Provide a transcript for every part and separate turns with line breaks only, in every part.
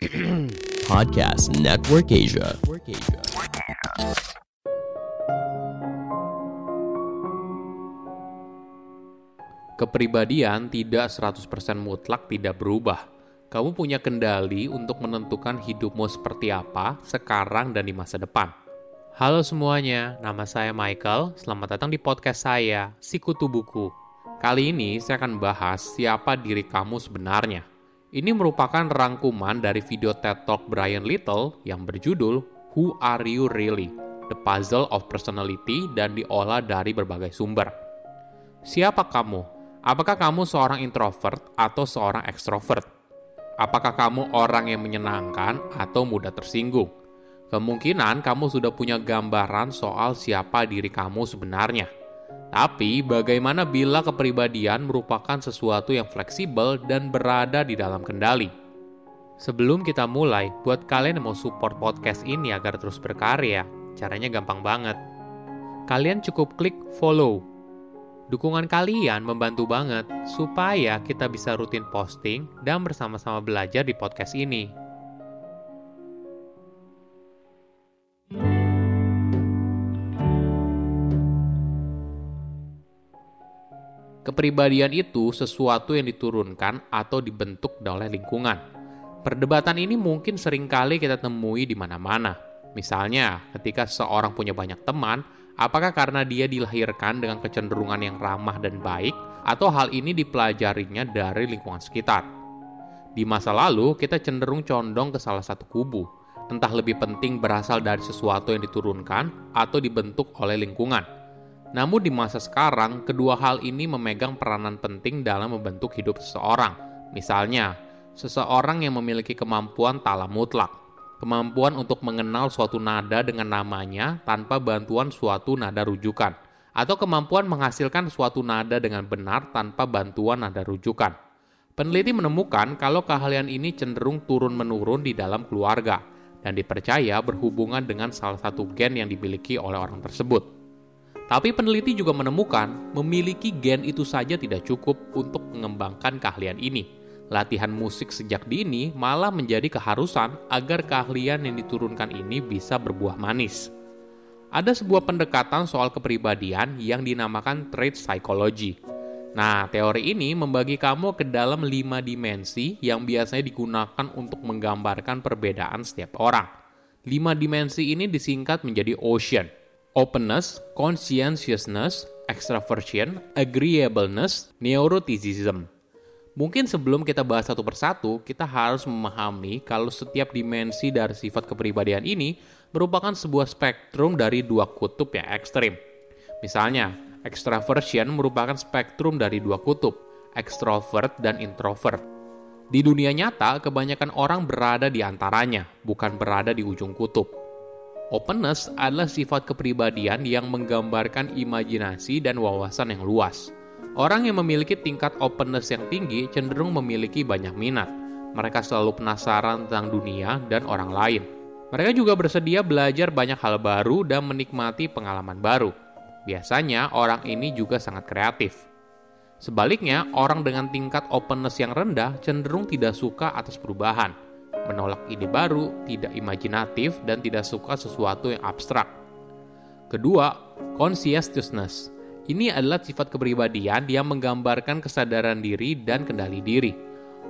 Podcast Network Asia.
Kepribadian tidak 100% mutlak tidak berubah. Kamu punya kendali untuk menentukan hidupmu seperti apa sekarang dan di masa depan. Halo semuanya, nama saya Michael. Selamat datang di podcast saya, Sikutu Buku. Kali ini saya akan bahas siapa diri kamu sebenarnya. Ini merupakan rangkuman dari video TED Talk Brian Little yang berjudul Who Are You Really? The Puzzle of Personality dan diolah dari berbagai sumber. Siapa kamu? Apakah kamu seorang introvert atau seorang ekstrovert? Apakah kamu orang yang menyenangkan atau mudah tersinggung? Kemungkinan kamu sudah punya gambaran soal siapa diri kamu sebenarnya. Tapi, bagaimana bila kepribadian merupakan sesuatu yang fleksibel dan berada di dalam kendali? Sebelum kita mulai, buat kalian yang mau support podcast ini agar terus berkarya, caranya gampang banget. Kalian cukup klik follow Dukungan kalian membantu banget supaya kita bisa rutin posting dan bersama-sama belajar di podcast ini. Kepribadian itu sesuatu yang diturunkan atau dibentuk oleh lingkungan. Perdebatan ini mungkin sering kali kita temui di mana-mana. Misalnya, ketika seorang punya banyak teman, Apakah karena dia dilahirkan dengan kecenderungan yang ramah dan baik, atau hal ini dipelajarinya dari lingkungan sekitar? Di masa lalu, kita cenderung condong ke salah satu kubu, entah lebih penting berasal dari sesuatu yang diturunkan atau dibentuk oleh lingkungan. Namun di masa sekarang, kedua hal ini memegang peranan penting dalam membentuk hidup seseorang. Misalnya, seseorang yang memiliki kemampuan tala mutlak, kemampuan untuk mengenal suatu nada dengan namanya tanpa bantuan suatu nada rujukan, atau kemampuan menghasilkan suatu nada dengan benar tanpa bantuan nada rujukan. Peneliti menemukan kalau keahlian ini cenderung turun-menurun di dalam keluarga dan dipercaya berhubungan dengan salah satu gen yang dimiliki oleh orang tersebut. Tapi peneliti juga menemukan memiliki gen itu saja tidak cukup untuk mengembangkan keahlian ini latihan musik sejak dini malah menjadi keharusan agar keahlian yang diturunkan ini bisa berbuah manis. Ada sebuah pendekatan soal kepribadian yang dinamakan trait psychology. Nah, teori ini membagi kamu ke dalam lima dimensi yang biasanya digunakan untuk menggambarkan perbedaan setiap orang. Lima dimensi ini disingkat menjadi ocean. Openness, conscientiousness, extraversion, agreeableness, neuroticism. Mungkin sebelum kita bahas satu persatu, kita harus memahami kalau setiap dimensi dari sifat kepribadian ini merupakan sebuah spektrum dari dua kutub yang ekstrim. Misalnya, extraversion merupakan spektrum dari dua kutub, extrovert dan introvert. Di dunia nyata, kebanyakan orang berada di antaranya, bukan berada di ujung kutub. Openness adalah sifat kepribadian yang menggambarkan imajinasi dan wawasan yang luas. Orang yang memiliki tingkat openness yang tinggi cenderung memiliki banyak minat. Mereka selalu penasaran tentang dunia dan orang lain. Mereka juga bersedia belajar banyak hal baru dan menikmati pengalaman baru. Biasanya, orang ini juga sangat kreatif. Sebaliknya, orang dengan tingkat openness yang rendah cenderung tidak suka atas perubahan, menolak ide baru, tidak imajinatif, dan tidak suka sesuatu yang abstrak. Kedua, conscientiousness ini adalah sifat kepribadian yang menggambarkan kesadaran diri dan kendali diri.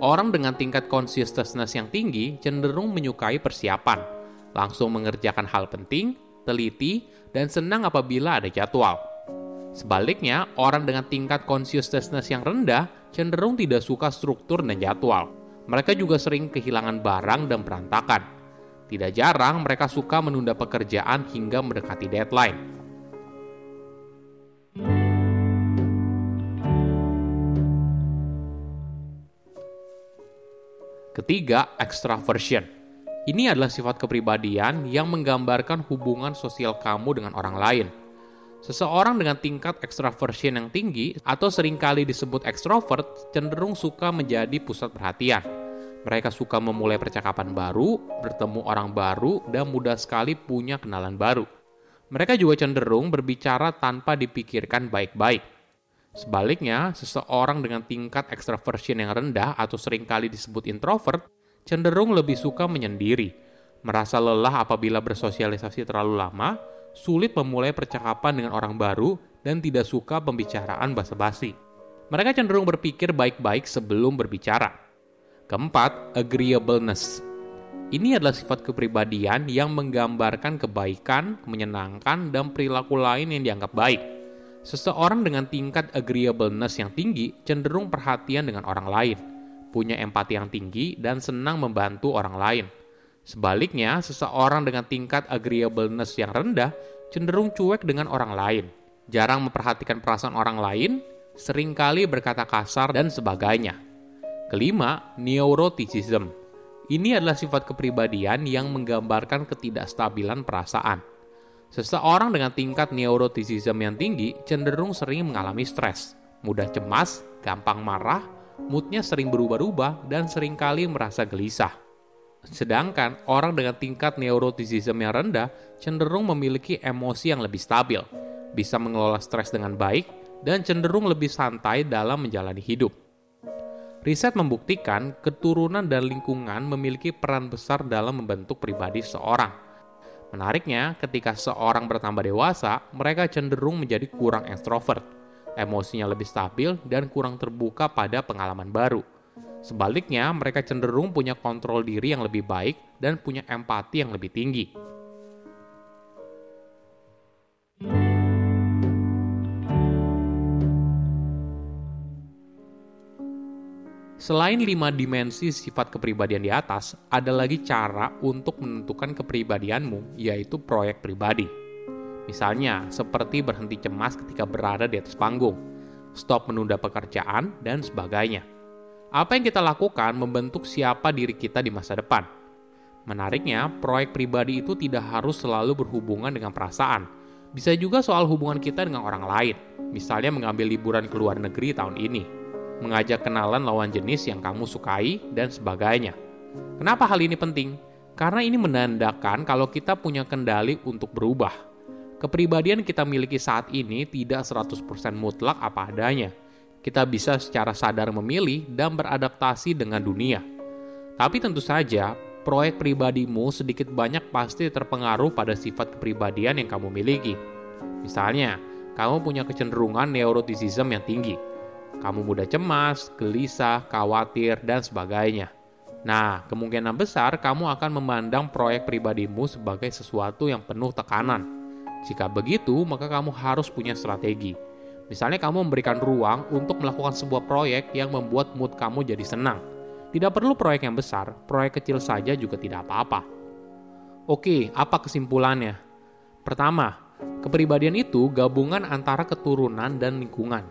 Orang dengan tingkat consciousness yang tinggi cenderung menyukai persiapan, langsung mengerjakan hal penting, teliti, dan senang apabila ada jadwal. Sebaliknya, orang dengan tingkat consciousness yang rendah cenderung tidak suka struktur dan jadwal. Mereka juga sering kehilangan barang dan berantakan. Tidak jarang mereka suka menunda pekerjaan hingga mendekati deadline. Ketiga, extraversion. Ini adalah sifat kepribadian yang menggambarkan hubungan sosial kamu dengan orang lain. Seseorang dengan tingkat extraversion yang tinggi atau sering kali disebut extrovert cenderung suka menjadi pusat perhatian. Mereka suka memulai percakapan baru, bertemu orang baru, dan mudah sekali punya kenalan baru. Mereka juga cenderung berbicara tanpa dipikirkan baik-baik Sebaliknya, seseorang dengan tingkat extraversion yang rendah atau sering kali disebut introvert cenderung lebih suka menyendiri, merasa lelah apabila bersosialisasi terlalu lama, sulit memulai percakapan dengan orang baru, dan tidak suka pembicaraan basa-basi. Mereka cenderung berpikir baik-baik sebelum berbicara. Keempat, agreeableness. Ini adalah sifat kepribadian yang menggambarkan kebaikan, menyenangkan, dan perilaku lain yang dianggap baik. Seseorang dengan tingkat agreeableness yang tinggi cenderung perhatian dengan orang lain, punya empati yang tinggi, dan senang membantu orang lain. Sebaliknya, seseorang dengan tingkat agreeableness yang rendah cenderung cuek dengan orang lain, jarang memperhatikan perasaan orang lain, sering kali berkata kasar, dan sebagainya. Kelima, neuroticism. Ini adalah sifat kepribadian yang menggambarkan ketidakstabilan perasaan Seseorang dengan tingkat neuroticism yang tinggi cenderung sering mengalami stres, mudah cemas, gampang marah, moodnya sering berubah-ubah, dan sering kali merasa gelisah. Sedangkan orang dengan tingkat neuroticism yang rendah cenderung memiliki emosi yang lebih stabil, bisa mengelola stres dengan baik, dan cenderung lebih santai dalam menjalani hidup. Riset membuktikan keturunan dan lingkungan memiliki peran besar dalam membentuk pribadi seorang. Menariknya, ketika seorang bertambah dewasa, mereka cenderung menjadi kurang ekstrovert, emosinya lebih stabil, dan kurang terbuka pada pengalaman baru. Sebaliknya, mereka cenderung punya kontrol diri yang lebih baik dan punya empati yang lebih tinggi. Selain lima dimensi sifat kepribadian di atas, ada lagi cara untuk menentukan kepribadianmu, yaitu proyek pribadi. Misalnya, seperti berhenti cemas ketika berada di atas panggung, stop menunda pekerjaan, dan sebagainya. Apa yang kita lakukan membentuk siapa diri kita di masa depan. Menariknya, proyek pribadi itu tidak harus selalu berhubungan dengan perasaan. Bisa juga soal hubungan kita dengan orang lain, misalnya mengambil liburan ke luar negeri tahun ini mengajak kenalan lawan jenis yang kamu sukai, dan sebagainya. Kenapa hal ini penting? Karena ini menandakan kalau kita punya kendali untuk berubah. Kepribadian kita miliki saat ini tidak 100% mutlak apa adanya. Kita bisa secara sadar memilih dan beradaptasi dengan dunia. Tapi tentu saja, proyek pribadimu sedikit banyak pasti terpengaruh pada sifat kepribadian yang kamu miliki. Misalnya, kamu punya kecenderungan neuroticism yang tinggi kamu mudah cemas, gelisah, khawatir, dan sebagainya. Nah, kemungkinan besar kamu akan memandang proyek pribadimu sebagai sesuatu yang penuh tekanan. Jika begitu, maka kamu harus punya strategi. Misalnya kamu memberikan ruang untuk melakukan sebuah proyek yang membuat mood kamu jadi senang. Tidak perlu proyek yang besar, proyek kecil saja juga tidak apa-apa. Oke, apa kesimpulannya? Pertama, kepribadian itu gabungan antara keturunan dan lingkungan.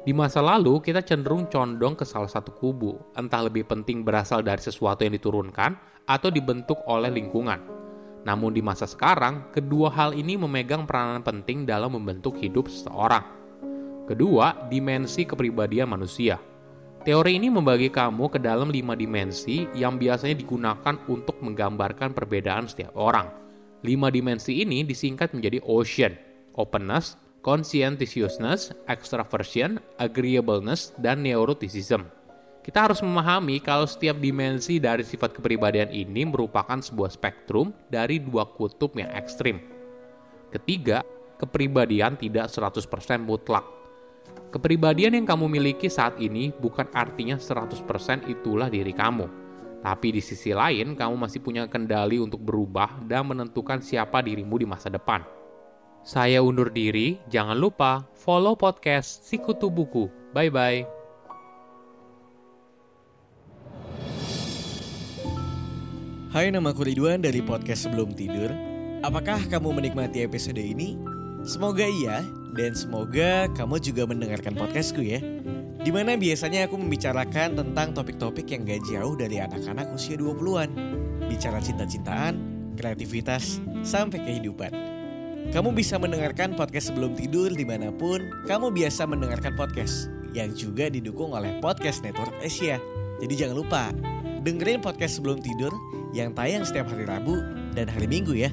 Di masa lalu, kita cenderung condong ke salah satu kubu, entah lebih penting berasal dari sesuatu yang diturunkan atau dibentuk oleh lingkungan. Namun di masa sekarang, kedua hal ini memegang peranan penting dalam membentuk hidup seseorang. Kedua, dimensi kepribadian manusia. Teori ini membagi kamu ke dalam lima dimensi yang biasanya digunakan untuk menggambarkan perbedaan setiap orang. Lima dimensi ini disingkat menjadi ocean, openness, conscientiousness, extraversion, agreeableness, dan neuroticism. Kita harus memahami kalau setiap dimensi dari sifat kepribadian ini merupakan sebuah spektrum dari dua kutub yang ekstrim. Ketiga, kepribadian tidak 100% mutlak. Kepribadian yang kamu miliki saat ini bukan artinya 100% itulah diri kamu. Tapi di sisi lain, kamu masih punya kendali untuk berubah dan menentukan siapa dirimu di masa depan. Saya undur diri, jangan lupa follow podcast Sikutu Buku. Bye-bye.
Hai, nama aku Ridwan dari podcast Sebelum Tidur. Apakah kamu menikmati episode ini? Semoga iya, dan semoga kamu juga mendengarkan podcastku ya. Di mana biasanya aku membicarakan tentang topik-topik yang gak jauh dari anak-anak usia 20-an. Bicara cinta-cintaan, kreativitas, sampai kehidupan. Kamu bisa mendengarkan podcast sebelum tidur di mana pun kamu biasa mendengarkan podcast yang juga didukung oleh Podcast Network Asia. Jadi jangan lupa dengerin podcast sebelum tidur yang tayang setiap hari Rabu dan hari Minggu ya.